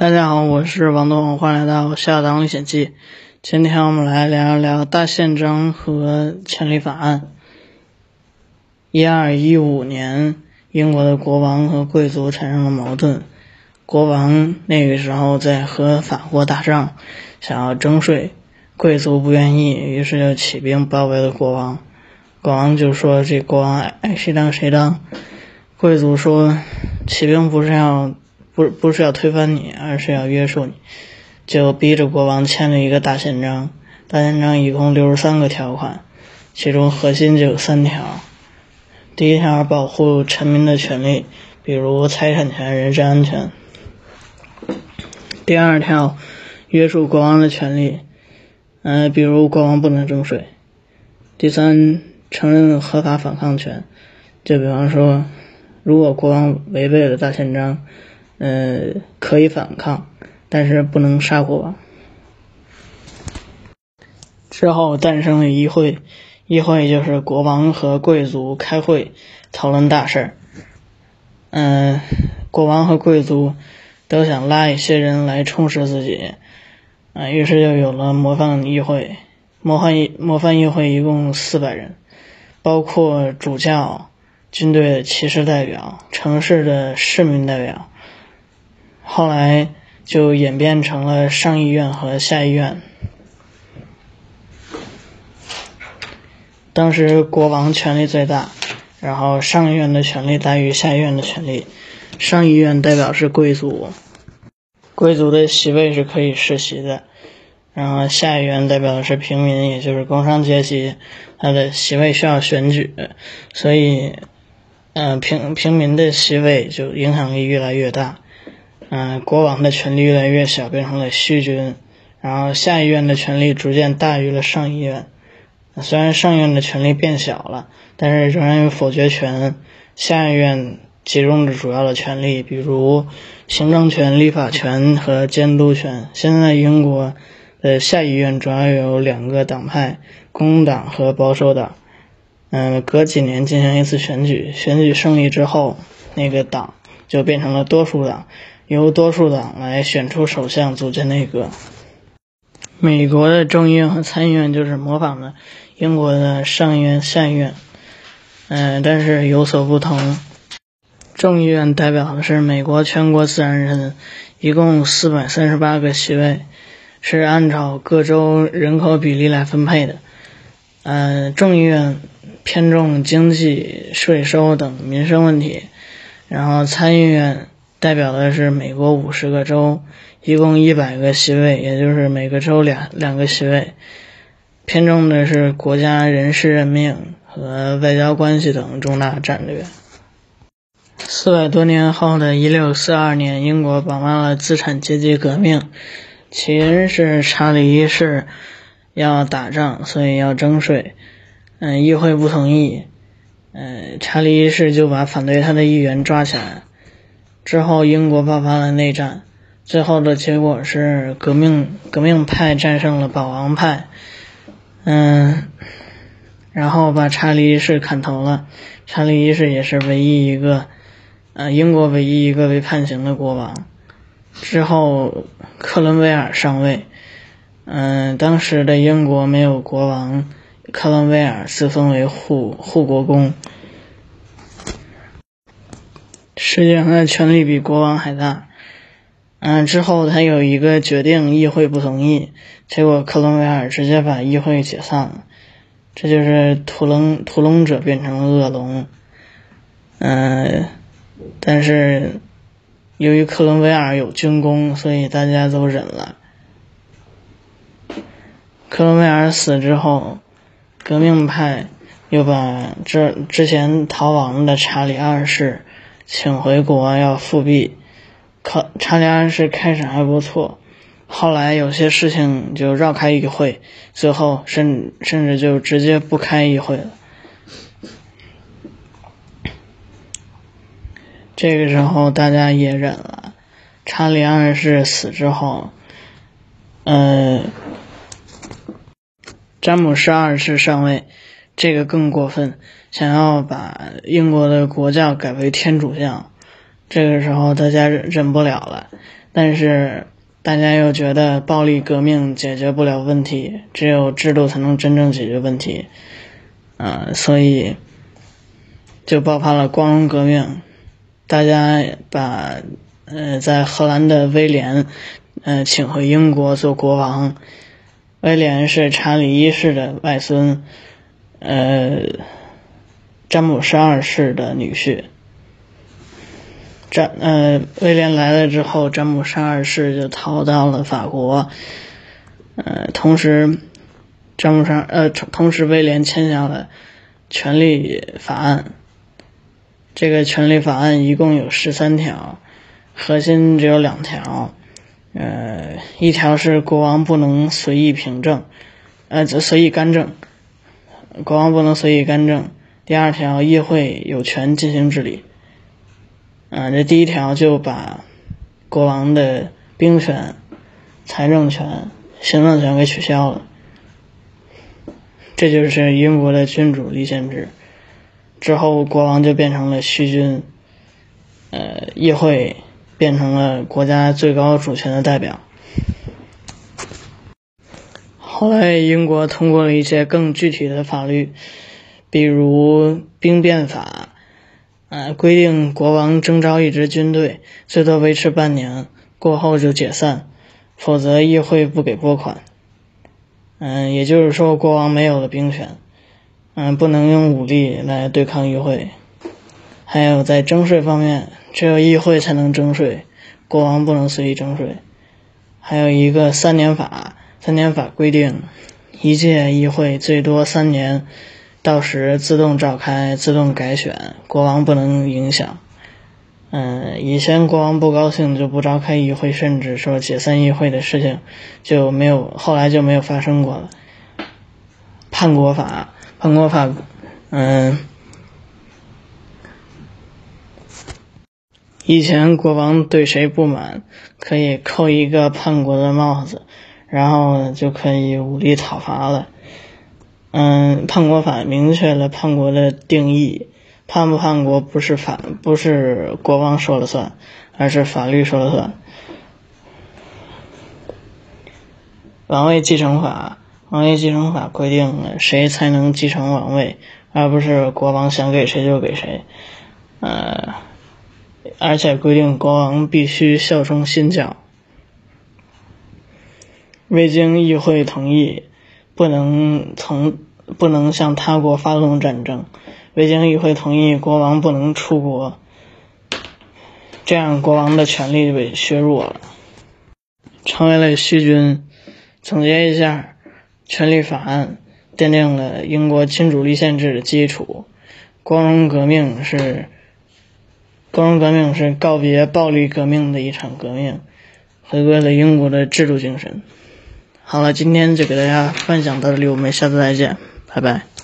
大家好，我是王东，欢迎来到《下党历险记》。今天我们来聊一聊大宪章和权利法案。一二一五年，英国的国王和贵族产生了矛盾。国王那个时候在和法国打仗，想要征税，贵族不愿意，于是就起兵包围了国王。国王就说：“这国王爱谁当谁当。”贵族说：“起兵不是要。”不不是要推翻你，而是要约束你，就逼着国王签了一个大宪章。大宪章一共六十三个条款，其中核心就有三条。第一条保护臣民的权利，比如财产权、人身安全。第二条约束国王的权利，呃，比如国王不能征税。第三，承认合法反抗权，就比方说，如果国王违背了大宪章。呃，可以反抗，但是不能杀国王。之后诞生了议会，议会就是国王和贵族开会讨论大事儿。嗯，国王和贵族都想拉一些人来充实自己，啊，于是就有了模范议会。模范议模范议会一共四百人，包括主教、军队的骑士代表、城市的市民代表。后来就演变成了上议院和下议院。当时国王权力最大，然后上议院的权力大于下议院的权力。上议院代表是贵族，贵族的席位是可以世袭的。然后下议院代表的是平民，也就是工商阶级，他的席位需要选举，所以，嗯，平平民的席位就影响力越来越大。嗯，国王的权力越来越小，变成了虚君。然后下议院的权力逐渐大于了上议院。虽然上议院的权力变小了，但是仍然有否决权。下议院集中着主要的权力，比如行政权、立法权和监督权。现在英国的下议院主要有两个党派：工党和保守党。嗯，隔几年进行一次选举，选举胜利之后，那个党就变成了多数党。由多数党来选出首相，组建内阁。美国的众议院和参议院就是模仿的英国的上议院、下议院，嗯，但是有所不同。众议院代表的是美国全国自然人，一共四百三十八个席位，是按照各州人口比例来分配的。嗯，众议院偏重经济、税收等民生问题，然后参议院。代表的是美国五十个州，一共一百个席位，也就是每个州两两个席位，偏重的是国家人事任命和外交关系等重大战略。四百多年后的一六四二年，英国爆发了资产阶级革命，起因是查理一世要打仗，所以要征税，嗯，议会不同意，嗯，查理一世就把反对他的议员抓起来。之后，英国爆发了内战，最后的结果是革命革命派战胜了保王派，嗯，然后把查理一世砍头了。查理一世也是唯一一个，呃，英国唯一一个被判刑的国王。之后，克伦威尔上位，嗯，当时的英国没有国王，克伦威尔自封为护护国公。实际上，的权力比国王还大。嗯，之后他有一个决定，议会不同意，结果克伦威尔直接把议会解散了。这就是屠龙屠龙者变成了恶龙。嗯，但是由于克伦威尔有军功，所以大家都忍了。克伦威尔死之后，革命派又把这之前逃亡的查理二世。请回国要复辟，可查理二世开始还不错，后来有些事情就绕开议会，最后甚甚至就直接不开议会了。这个时候大家也忍了。查理二世死之后，呃，詹姆士二世上位。这个更过分，想要把英国的国教改为天主教，这个时候大家忍不了了，但是大家又觉得暴力革命解决不了问题，只有制度才能真正解决问题，啊，所以就爆发了光荣革命。大家把呃在荷兰的威廉，呃请回英国做国王。威廉是查理一世的外孙，呃，詹姆士二世的女婿。詹呃，威廉来了之后，詹姆士二世就逃到了法国。呃，同时，詹姆士呃，同时威廉签下了权利法案。这个权利法案一共有十三条，核心只有两条。呃，一条是国王不能随意凭证，呃，随意干政，国王不能随意干政。第二条，议会有权进行治理。啊，这第一条就把国王的兵权、财政权、行政权给取消了，这就是英国的君主立宪制。之后，国王就变成了虚君，呃，议会变成了国家最高主权的代表。后来，英国通过了一些更具体的法律，比如兵变法。呃，规定国王征召一支军队，最多维持半年，过后就解散，否则议会不给拨款。嗯，也就是说，国王没有了兵权，嗯，不能用武力来对抗议会。还有在征税方面，只有议会才能征税，国王不能随意征税。还有一个三年法，三年法规定，一届议会最多三年。到时自动召开，自动改选，国王不能影响。嗯，以前国王不高兴就不召开议会，甚至说解散议会的事情就没有，后来就没有发生过了。叛国法，叛国法，嗯，以前国王对谁不满，可以扣一个叛国的帽子，然后就可以武力讨伐了。嗯，叛国法明确了叛国的定义，叛不叛国不是法，不是国王说了算，而是法律说了算。王位继承法，王位继承法规定了谁才能继承王位，而不是国王想给谁就给谁。呃，而且规定国王必须效忠新教，未经议会同意。不能从不能向他国发动战争，未经议会同意，国王不能出国，这样国王的权力被削弱了，成为了虚君。总结一下，权利法案奠定了英国君主立宪制的基础，光荣革命是光荣革命是告别暴力革命的一场革命，回归了英国的制度精神。好了，今天就给大家分享到这里，我们下次再见，拜拜。